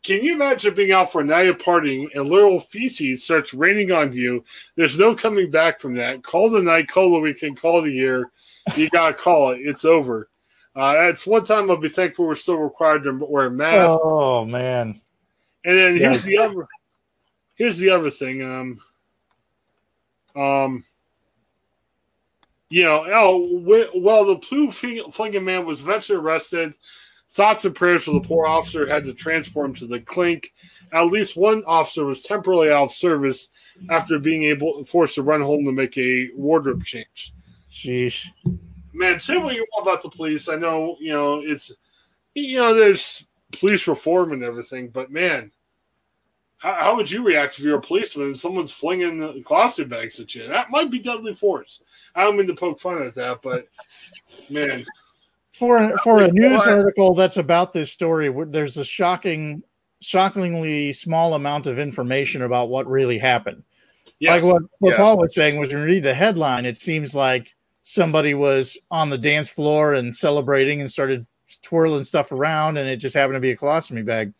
Can you imagine being out for a night of partying and little feces starts raining on you? There's no coming back from that. Call the night, call the weekend, call the year. You gotta call it. It's over. Uh, that's one time I'll be thankful we're still required to wear masks. Oh man! And then here's the other. Here's the other thing. Um, um, you know, oh, well, the blue flinging man was eventually arrested. Thoughts and prayers for the poor officer had to transfer him to the clink. At least one officer was temporarily out of service after being able forced to run home to make a wardrobe change. Sheesh. Man, say what you want about the police. I know, you know, it's you know, there's police reform and everything, but man, how, how, would you react if you're a policeman and someone's flinging the colostomy bags at you? That might be deadly force. I don't mean to poke fun at that, but man. For for a news article that's about this story, there's a shocking, shockingly small amount of information about what really happened. Yes. Like what, what yeah. Paul was saying was when you read the headline, it seems like somebody was on the dance floor and celebrating and started twirling stuff around, and it just happened to be a colostomy bag.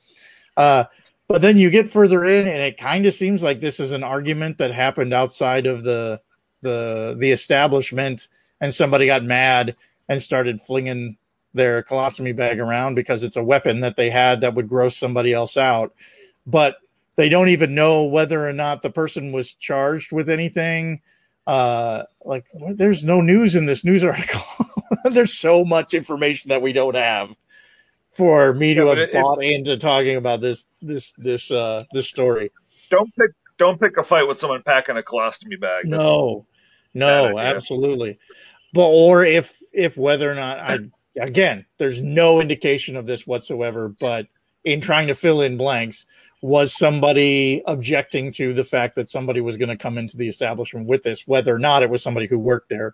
Uh, but then you get further in, and it kind of seems like this is an argument that happened outside of the the the establishment, and somebody got mad and started flinging their colostomy bag around because it's a weapon that they had that would gross somebody else out. But they don't even know whether or not the person was charged with anything. Uh, like, there's no news in this news article. (laughs) there's so much information that we don't have for me to yeah, have bought into talking about this this this uh this story. Don't pick don't pick a fight with someone packing a colostomy bag. That's no, no, absolutely. But or if if whether or not I again, there's no indication of this whatsoever. But in trying to fill in blanks, was somebody objecting to the fact that somebody was going to come into the establishment with this, whether or not it was somebody who worked there.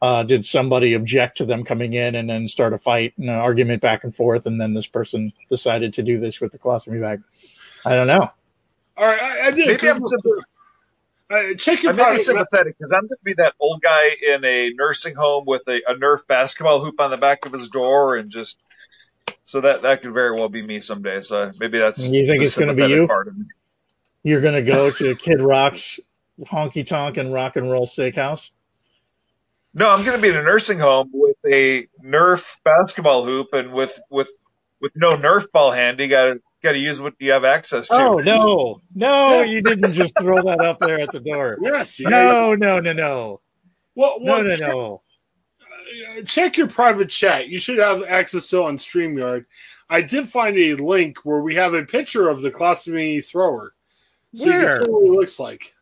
Uh, did somebody object to them coming in and then start a fight and an argument back and forth, and then this person decided to do this with the colostomy bag? I don't know. All right, I, I did. Maybe I'm sympathetic. Uh, check your I may be sympathetic because I'm going to be that old guy in a nursing home with a, a Nerf basketball hoop on the back of his door and just so that that could very well be me someday. So maybe that's you think it's going to be you. You're going to go to Kid Rock's honky tonk and rock and roll steakhouse. No, I'm going to be in a nursing home with a Nerf basketball hoop and with with with no Nerf ball handy. Got to got to use what you have access to. Oh no, (laughs) no, you didn't just throw that up there at the door. (laughs) Yes. No, no, no, no. Well, well no, no, no. Uh, check your private chat. You should have access to on StreamYard. I did find a link where we have a picture of the colostomy thrower. So where? you can see what it looks like.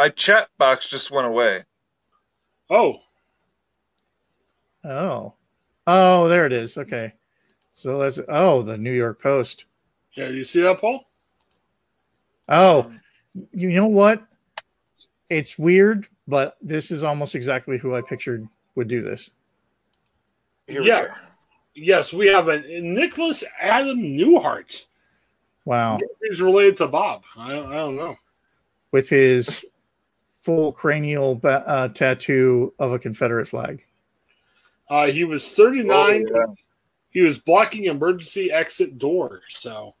My chat box just went away. Oh. Oh. Oh, there it is. Okay. So let's oh, the New York Post. Yeah, you see that, Paul? Oh, you know what? It's weird, but this is almost exactly who I pictured would do this. Here yeah. We yes, we have a Nicholas Adam Newhart. Wow. He's related to Bob. I, I don't know. With his full cranial ba- uh, tattoo of a Confederate flag. Uh, he was 39. Oh, yeah. He was blocking emergency exit door. So,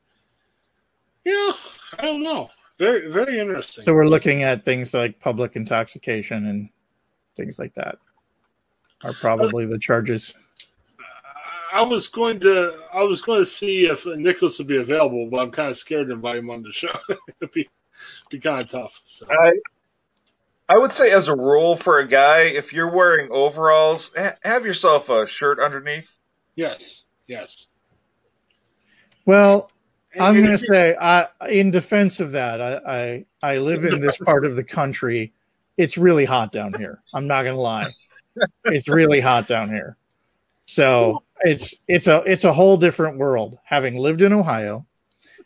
yeah, I don't know. Very, very interesting. So we're looking at things like public intoxication and things like that are probably the charges. I was going to, I was going to see if Nicholas would be available, but I'm kind of scared to invite him on the show. (laughs) It'd be, be kind of tough. So. I, I would say, as a rule, for a guy, if you're wearing overalls, ha- have yourself a shirt underneath. Yes, yes. Well, I'm going to say, I, in defense of that, I, I, I live in this part of the country. It's really hot down here. I'm not going to lie. It's really hot down here. So it's it's a it's a whole different world. Having lived in Ohio,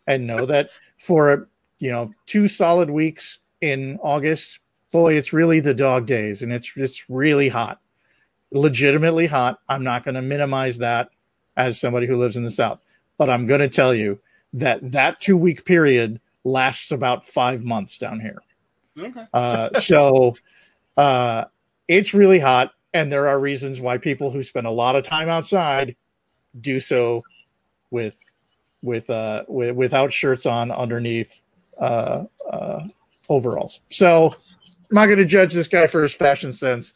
and know that for you know two solid weeks in August, boy, it's really the dog days, and it's it's really hot, legitimately hot. I'm not going to minimize that as somebody who lives in the South, but I'm going to tell you that that two week period lasts about five months down here. Okay. Uh, so uh, it's really hot, and there are reasons why people who spend a lot of time outside do so with with uh with, without shirts on underneath uh, uh overalls. So I'm not going to judge this guy for his fashion sense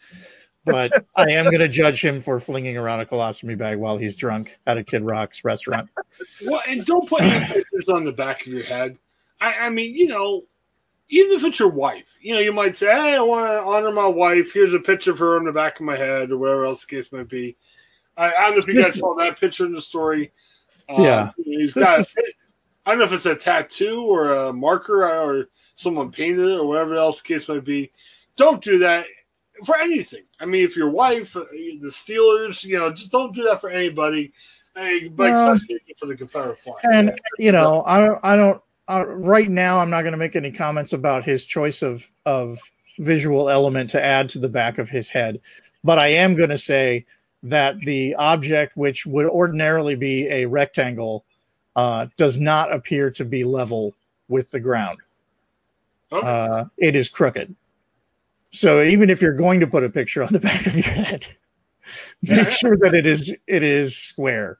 but I am going to judge him for flinging around a colostomy bag while he's drunk at a Kid Rock's restaurant. Well, and don't put pictures on the back of your head. I, I, mean, you know, even if it's your wife, you know, you might say, "Hey, I want to honor my wife. Here's a picture of her on the back of my head, or whatever else the case might be." I, I don't know if you guys saw that picture in the story. Yeah, um, he's got. Is... I don't know if it's a tattoo or a marker or someone painted it or whatever else the case might be. Don't do that for anything. I mean, if your wife, uh, the Steelers, you know, just don't do that for anybody. Hey, for the Confederate flag. And you know, I I don't uh, right now. I'm not going to make any comments about his choice of of visual element to add to the back of his head, but I am going to say that the object, which would ordinarily be a rectangle, uh, does not appear to be level with the ground. Okay. Uh, it is crooked. So even if you're going to put a picture on the (laughs) back of your head, make sure that it is it is square,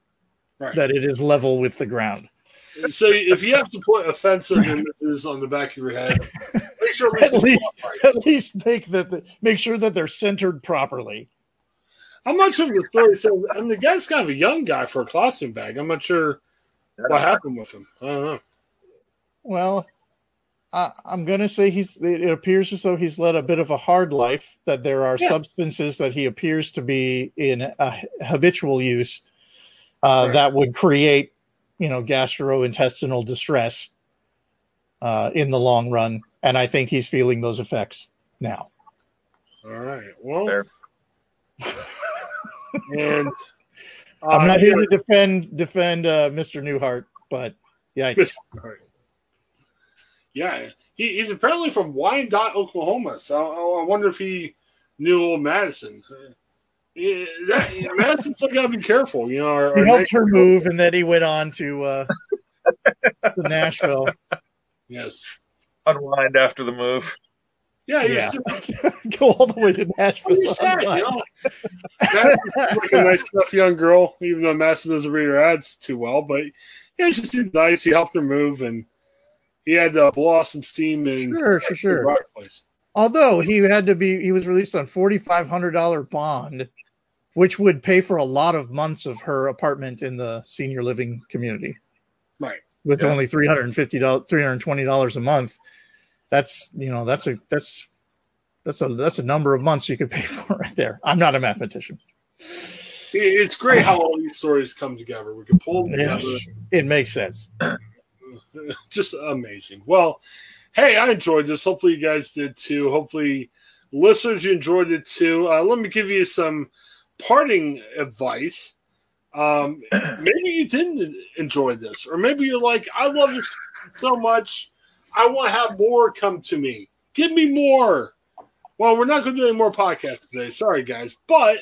right. that it is level with the ground. So if you have to put offensive images on the back of your head, make sure (laughs) at least right. at least make that make sure that they're centered properly. I'm not sure the story says. I mean, the guy's kind of a young guy for a colostomy bag. I'm not sure what happened with him. I don't know. Well, I, am going to say he's. It appears as though he's led a bit of a hard life. That there are yeah. substances that he appears to be in a habitual use uh, right. that would create, you know, gastrointestinal distress uh, in the long run, and I think he's feeling those effects now. All right. Well. (laughs) and uh, I'm not here to defend defend uh, Mr. Newhart, but yeah, (laughs) yeah, he, he's apparently from Wyandotte, Oklahoma. So I, I wonder if he knew old Madison. Yeah, that, (laughs) Madison still got to be careful, you know. Our, he our helped her move, and then he went on to uh, to Nashville. (laughs) Yes, unwind after the move. Yeah, yeah. (laughs) go all the way to Nashville. You said, you know, like a nice, tough young girl. Even though Madison doesn't read her ads too well, but yeah, she seemed nice. He helped her move, and he had to blow off some steam in sure, sure, sure. Place. Although he had to be, he was released on forty five hundred dollar bond, which would pay for a lot of months of her apartment in the senior living community. Right. With yeah. only three hundred and fifty dollars, three hundred twenty dollars a month that's you know that's a that's that's a that's a number of months you could pay (laughs) for right there. I'm not a mathematician. It's great how all these stories come together. We can pull them together. Yes, it makes sense. (laughs) Just amazing. Well, hey, I enjoyed this. Hopefully, you guys did too. Hopefully, listeners, you enjoyed it too. Uh, let me give you some parting advice. Um, (clears throat) maybe you didn't enjoy this, or maybe you're like, I love this so much. I want to have more come to me. Give me more. Well, we're not going to do any more podcasts today. Sorry, guys. But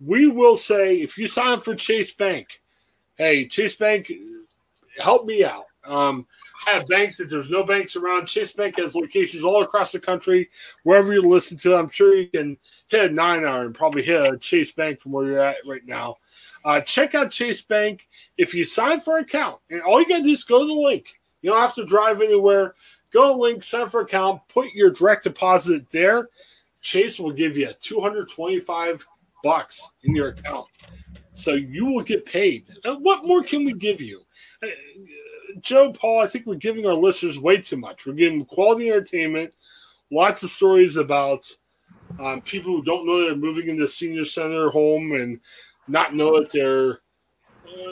we will say if you sign up for Chase Bank, hey, Chase Bank, help me out. Um, I have banks that there's no banks around. Chase Bank has locations all across the country. Wherever you listen to, I'm sure you can hit a nine hour and probably hit a Chase Bank from where you're at right now. Uh, check out Chase Bank. If you sign for an account, and all you got to do is go to the link. You don't have to drive anywhere. Go to link, sign for account, put your direct deposit there. Chase will give you 225 bucks in your account. So you will get paid. what more can we give you? Uh, Joe Paul, I think we're giving our listeners way too much. We're giving quality entertainment, lots of stories about um, people who don't know they're moving into senior center home and not know that they're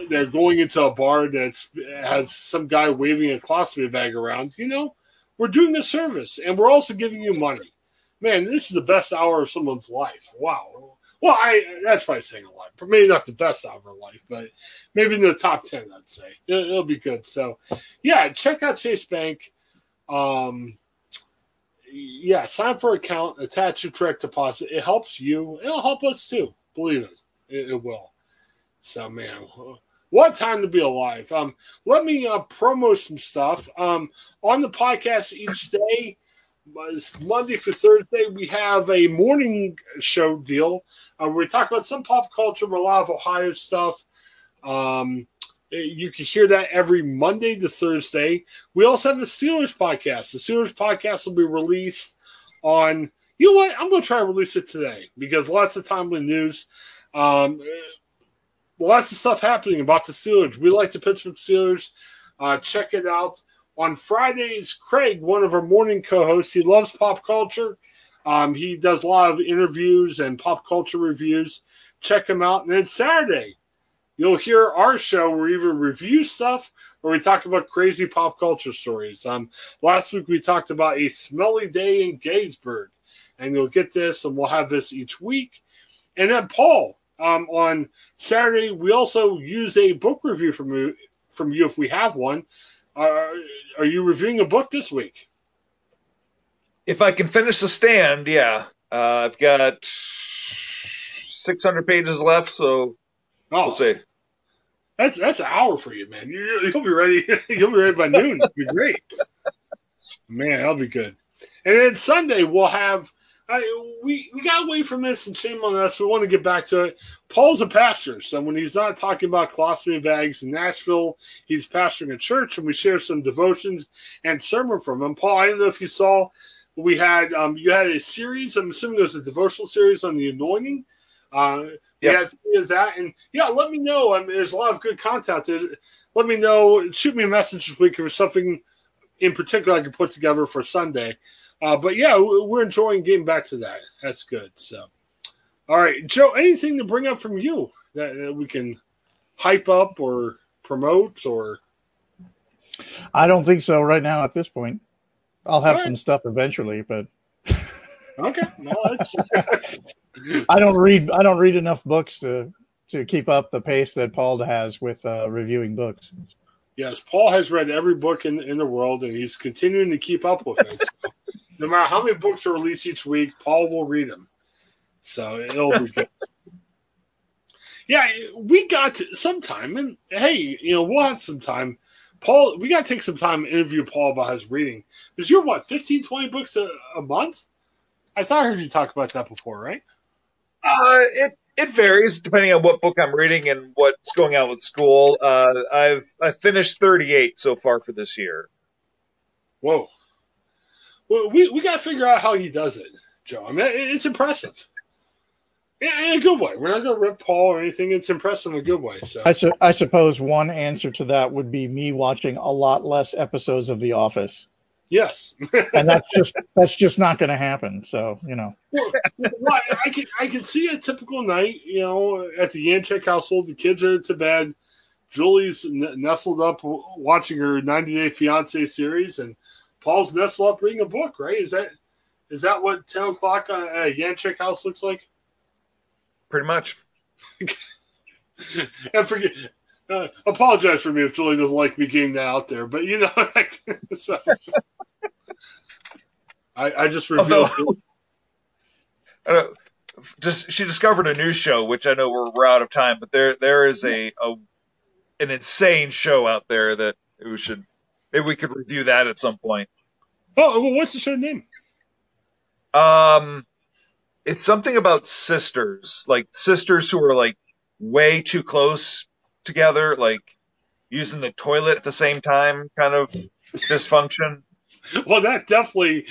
they're going into a bar that has some guy waving a colostomy bag around, you know, we're doing a service and we're also giving you money. Man, this is the best hour of someone's life. Wow. Well, I that's probably saying a. Maybe not the best hour of her life, but maybe in the top ten, I'd say it'll, it'll be good. So, yeah, check out Chase Bank. Um, yeah, sign for account, attach your direct deposit. It helps you. It'll help us too. Believe it, it, it will. So, man, what time to be alive. Um, let me uh, promo some stuff. Um, on the podcast each day, Monday for Thursday, we have a morning show deal uh, we talk about some pop culture, a lot of Ohio stuff. Um, you can hear that every Monday to Thursday. We also have the Steelers podcast. The Steelers podcast will be released on. You know what? I'm going to try to release it today because lots of timely news. Um, lots of stuff happening about the Steelers. We like the Pittsburgh Steelers. Uh, check it out. On Fridays, Craig, one of our morning co hosts, he loves pop culture. Um, he does a lot of interviews and pop culture reviews. Check him out. And then Saturday, you'll hear our show where we either review stuff or we talk about crazy pop culture stories. Um, last week we talked about a smelly day in Gettysburg, and you'll get this, and we'll have this each week. And then Paul, Um, on Saturday, we also use a book review from you, from you if we have one. Uh, are you reviewing a book this week? If I can finish the stand, yeah. Uh, I've got 600 pages left, so oh. we'll see. That's that's an hour for you, man. You, will be ready. (laughs) You'll be ready by noon. It'll be great, man. That'll be good. And then Sunday we'll have. I, we we got away from this, and shame on us. We want to get back to it. Paul's a pastor, so when he's not talking about colostomy bags in Nashville, he's pastoring a church, and we share some devotions and sermon from him. Paul, I don't know if you saw, we had um, you had a series. I'm assuming there's a devotional series on the anointing. Uh, yeah, is that and yeah, let me know. I mean, there's a lot of good content there. Let me know. Shoot me a message this week if there's something in particular I can put together for Sunday. Uh, but yeah, we're enjoying getting back to that. That's good. So, all right, Joe, anything to bring up from you that, that we can hype up or promote or? I don't think so right now at this point. I'll have right. some stuff eventually, but (laughs) okay. No, (laughs) I don't read. I don't read enough books to to keep up the pace that Paul has with uh, reviewing books. Yes, Paul has read every book in, in the world, and he's continuing to keep up with it. So, no matter how many books are released each week, Paul will read them. So it'll be good. (laughs) yeah, we got to, some time, and hey, you know, we'll have some time. Paul, we got to take some time to interview Paul about his reading. Because you're what, 15, 20 books a, a month? I thought I heard you talk about that before, right? Uh, it it varies depending on what book I'm reading and what's going on with school. Uh, I've I finished 38 so far for this year. Whoa. Well, we we got to figure out how he does it, Joe. I mean, it's impressive. Yeah, in a good way. We're not going to rip Paul or anything. It's impressive in a good way. So I, su- I suppose one answer to that would be me watching a lot less episodes of The Office. Yes, (laughs) and that's just that's just not going to happen. So you know, well, well, I can I can see a typical night. You know, at the Yanchek household, the kids are to bed. Julie's nestled up watching her 90 Day Fiance series, and Paul's nestled up reading a book. Right? Is that is that what 10 o'clock at a Yanchek house looks like? Pretty much. (laughs) and forget uh, apologize for me if Julie doesn't like me getting that out there, but you know, (laughs) so, I, I, just revealed. Although, (laughs) just she discovered a new show, which I know we're, we're out of time, but there there is a, a an insane show out there that we should maybe we could review that at some point. Oh, well, what's the show name? Um, it's something about sisters, like sisters who are like way too close together, like using the toilet at the same time, kind of dysfunction. (laughs) Well, that definitely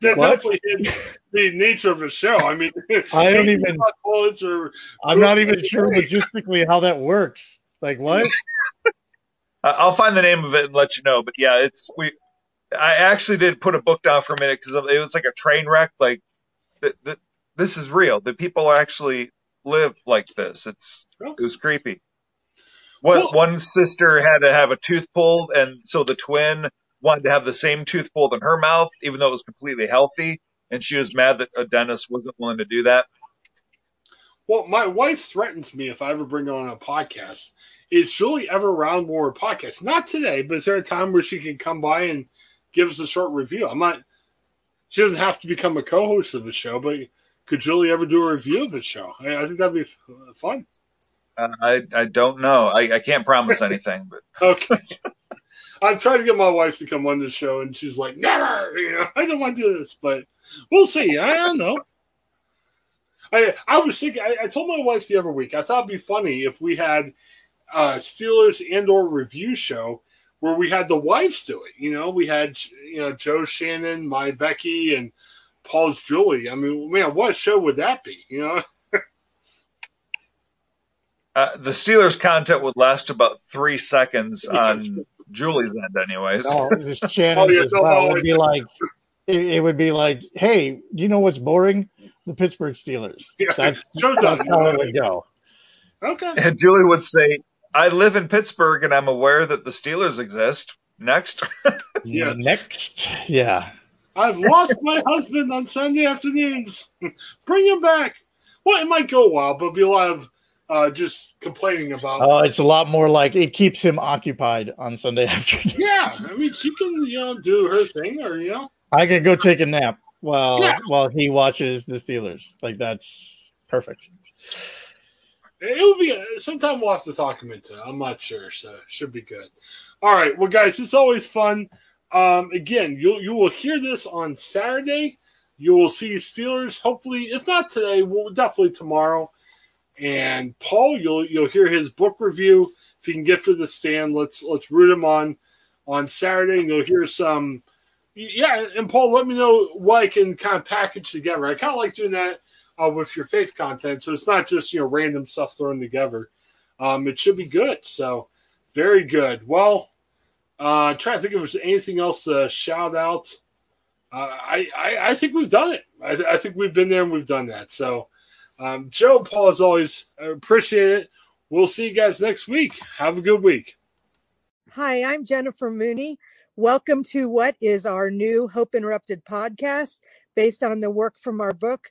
that what? definitely is the nature of the show. I mean, (laughs) I don't (laughs) even. Or, I'm not even sure logistically how that works. Like what? I'll find the name of it and let you know. But yeah, it's we. I actually did put a book down for a minute because it was like a train wreck. Like, the, the, this is real. The people actually live like this. It's it was creepy. What one sister had to have a tooth pulled, and so the twin wanted to have the same tooth pulled in her mouth, even though it was completely healthy, and she was mad that a dentist wasn't willing to do that. Well, my wife threatens me if I ever bring on a podcast. Is Julie ever around more podcasts? Not today, but is there a time where she can come by and give us a short review? I'm not. She doesn't have to become a co-host of the show, but could Julie ever do a review of the show? I, I think that'd be fun. I I don't know. I, I can't promise anything, but (laughs) okay. I've tried to get my wife to come on the show, and she's like, "Never." You know, (laughs) I don't want to do this, but we'll see. I don't know. I I was thinking. I, I told my wife the other week. I thought it'd be funny if we had uh, Steelers and or review show where we had the wives do it. You know, we had you know Joe Shannon, my Becky, and Paul's Julie. I mean, man, what show would that be? You know. (laughs) Uh, the Steelers content would last about three seconds on Julie's end, anyways. No, (laughs) Shannon's oh, yeah, well. would be like, it, it, would be like, hey, do you know what's boring? The Pittsburgh Steelers. Yeah, that's, (laughs) that's how it would go. Okay. And Julie would say, I live in Pittsburgh and I'm aware that the Steelers exist. Next. (laughs) yeah. Next. Yeah. I've lost my (laughs) husband on Sunday afternoons. (laughs) Bring him back. Well, it might go a while, but be a lot of uh, just complaining about. Oh, it's a lot more like it keeps him occupied on Sunday afternoon. Yeah, I mean, she can you know do her thing, or you know, I can go take a nap while yeah. while he watches the Steelers. Like that's perfect. It will be sometime we'll have to talk him into. It. I'm not sure, so should be good. All right, well, guys, it's always fun. Um, again, you you will hear this on Saturday. You will see Steelers. Hopefully, if not today, well, definitely tomorrow. And Paul, you'll you'll hear his book review if you can get to the stand. Let's let's root him on on Saturday. And you'll hear some. Yeah, and Paul, let me know what I can kind of package together. I kind of like doing that uh, with your faith content, so it's not just you know random stuff thrown together. Um, it should be good. So very good. Well, uh, trying to think if there's anything else to shout out. Uh, I, I, I think we've done it. I, I think we've been there and we've done that. So um, Joe, Paul, as always, I appreciate it. We'll see you guys next week. Have a good week. Hi, I'm Jennifer Mooney. Welcome to what is our new Hope Interrupted podcast based on the work from our book,